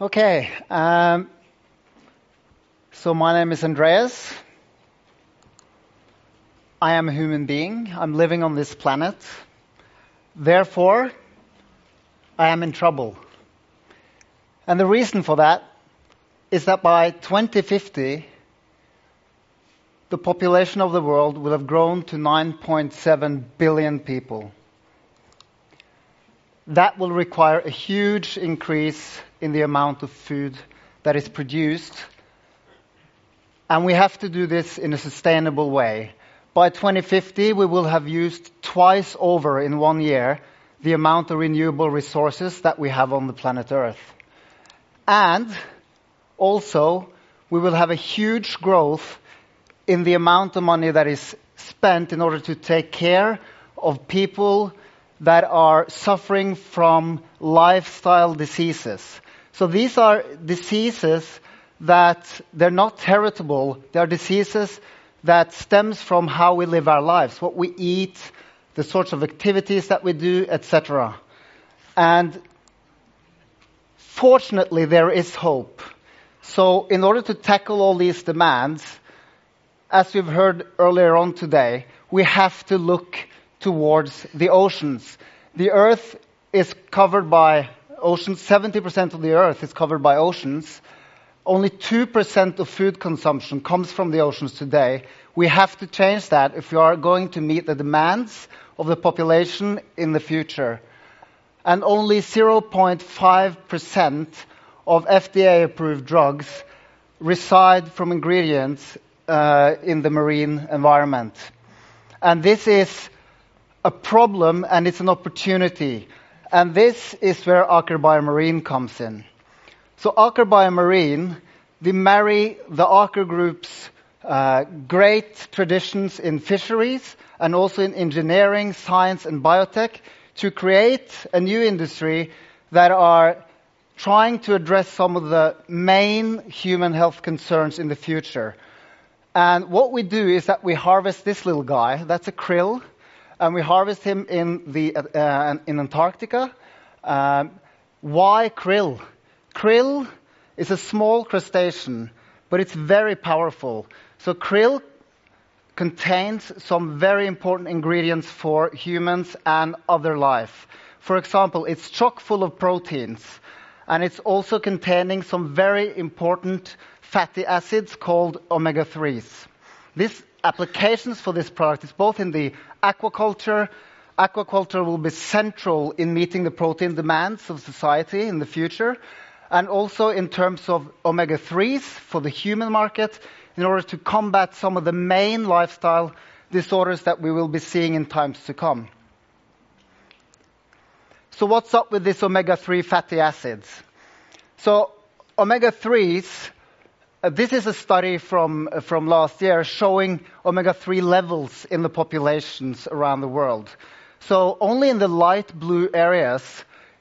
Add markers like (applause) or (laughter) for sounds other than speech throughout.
Okay, um, so my name is Andreas. I am a human being. I'm living on this planet. Therefore, I am in trouble. And the reason for that is that by 2050, the population of the world will have grown to 9.7 billion people. That will require a huge increase in the amount of food that is produced. And we have to do this in a sustainable way. By 2050, we will have used twice over in one year the amount of renewable resources that we have on the planet Earth. And also, we will have a huge growth in the amount of money that is spent in order to take care of people that are suffering from lifestyle diseases. So these are diseases that they're not heritable. They're diseases that stems from how we live our lives, what we eat, the sorts of activities that we do, etc. And fortunately, there is hope. So in order to tackle all these demands, as we've heard earlier on today, we have to look towards the oceans. The earth is covered by oceans. 70% of the earth is covered by oceans. Only 2% of food consumption comes from the oceans today. We have to change that if we are going to meet the demands of the population in the future. And only 0.5% of FDA approved drugs reside from ingredients uh, in the marine environment. And this is a problem and it's an opportunity. And this is where Aker BioMarine comes in. So Aker BioMarine, they marry the Aker Group's uh, great traditions in fisheries and also in engineering, science, and biotech to create a new industry that are trying to address some of the main human health concerns in the future. And what we do is that we harvest this little guy. That's a krill and we harvest him in, the, uh, in Antarctica. Um, why krill? Krill is a small crustacean, but it's very powerful. So krill contains some very important ingredients for humans and other life. For example, it's chock full of proteins, and it's also containing some very important fatty acids called omega 3s. This applications for this product is both in the aquaculture. Aquaculture will be central in meeting the protein demands of society in the future, and also in terms of omega 3s for the human market in order to combat some of the main lifestyle disorders that we will be seeing in times to come. So, what's up with these omega 3 fatty acids? So, omega 3s uh, this is a study from, uh, from last year showing omega-3 levels in the populations around the world. So only in the light blue areas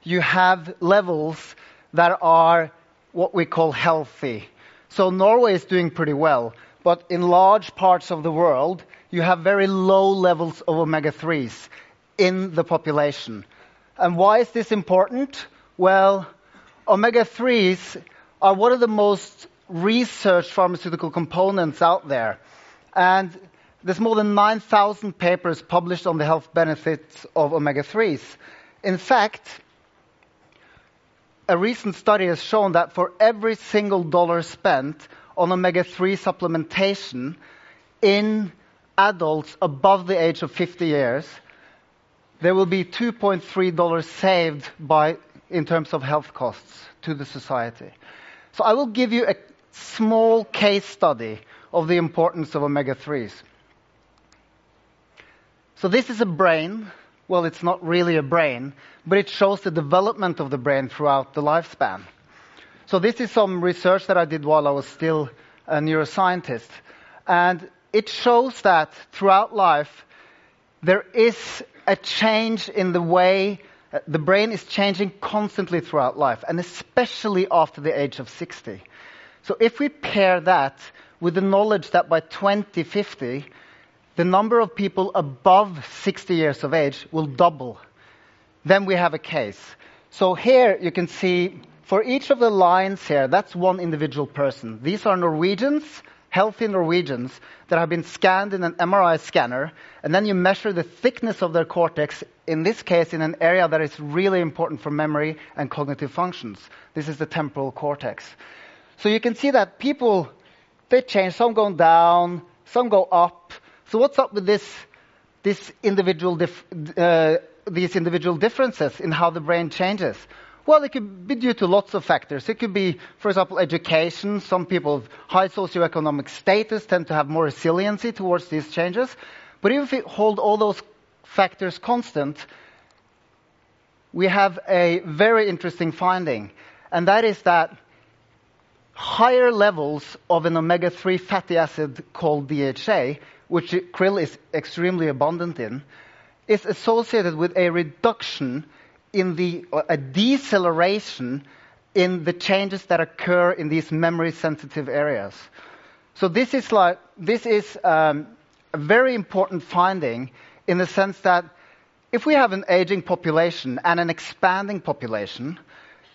you have levels that are what we call healthy. So Norway is doing pretty well, but in large parts of the world you have very low levels of omega-3s in the population. And why is this important? Well, omega-3s are one of the most research pharmaceutical components out there. And there's more than 9,000 papers published on the health benefits of omega 3s. In fact, a recent study has shown that for every single dollar spent on omega 3 supplementation in adults above the age of 50 years, there will be $2.3 saved by, in terms of health costs to the society. So I will give you a small case study of the importance of omega 3s. So, this is a brain. Well, it's not really a brain, but it shows the development of the brain throughout the lifespan. So, this is some research that I did while I was still a neuroscientist. And it shows that throughout life, there is a change in the way uh, the brain is changing constantly throughout life, and especially after the age of 60. So if we pair that with the knowledge that by 2050, the number of people above 60 years of age will double, then we have a case. So here you can see For each of the lines here, that's one individual person. These are Norwegians, healthy Norwegians, that have been scanned in an MRI scanner, and then you measure the thickness of their cortex, in this case, in an area that is really important for memory and cognitive functions. This is the temporal cortex. So you can see that people, they change. Some go down, some go up. So what's up with this, this individual dif- uh, these individual differences in how the brain changes? Well, it could be due to lots of factors. It could be, for example, education. Some people of high socioeconomic status tend to have more resiliency towards these changes. But even if we hold all those factors constant, we have a very interesting finding, and that is that higher levels of an omega 3 fatty acid called DHA, which krill is extremely abundant in, is associated with a reduction in the a deceleration in the changes that occur in these memory sensitive areas. So this is like this is um, a very important finding in the sense that if we have an aging population and an expanding population,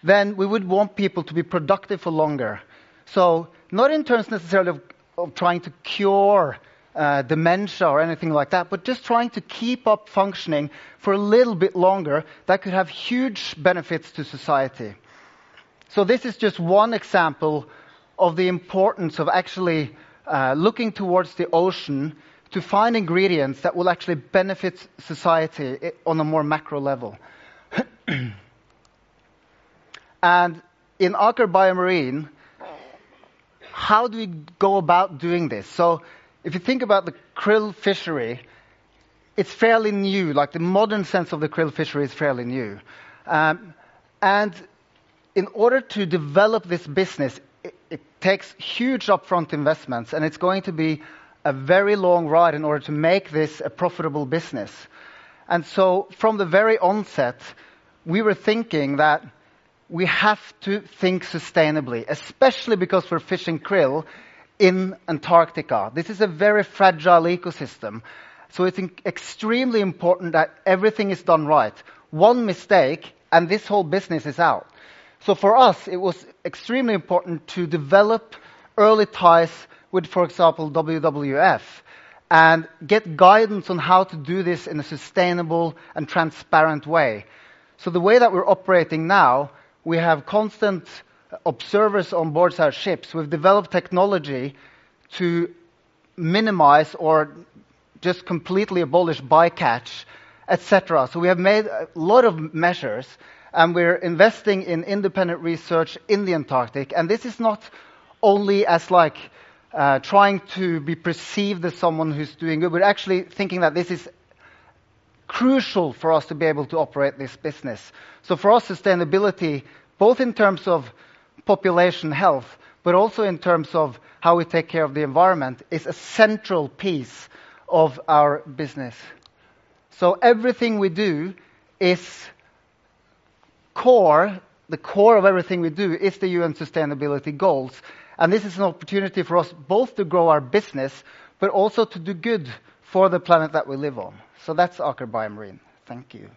then we would want people to be productive for longer. So not in terms necessarily of, of trying to cure uh, dementia or anything like that, but just trying to keep up functioning for a little bit longer, that could have huge benefits to society. So, this is just one example of the importance of actually uh, looking towards the ocean to find ingredients that will actually benefit society on a more macro level. (clears throat) and in Aker BioMarine, how do we go about doing this? So, if you think about the krill fishery, it's fairly new. Like the modern sense of the krill fishery is fairly new. Um, and in order to develop this business, it, it takes huge upfront investments, and it's going to be a very long ride in order to make this a profitable business. And so, from the very onset, we were thinking that we have to think sustainably, especially because we're fishing krill in Antarctica. This is a very fragile ecosystem. So it's extremely important that everything is done right. One mistake, and this whole business is out. So for us, it was extremely important to develop early ties with, for example, WWF and get guidance on how to do this in a sustainable and transparent way. So the way that we're operating now, we have constant observers on board our ships. We've developed technology to minimize or just completely abolish bycatch, etc. So we have made a lot of measures, and we're investing in independent research in the Antarctic. And this is not only as like uh, trying to be perceived as someone who's doing good. We're actually thinking that this is crucial for us to be able to operate this business. So for us, sustainability, both in terms of population health, but also in terms of how we take care of the environment, is a central piece of our business. So everything we do is core, the core of everything we do is the UN sustainability goals. And this is an opportunity for us both to grow our business, but also to do good for the planet that we live on. So that's Aker BioMarine. Thank you.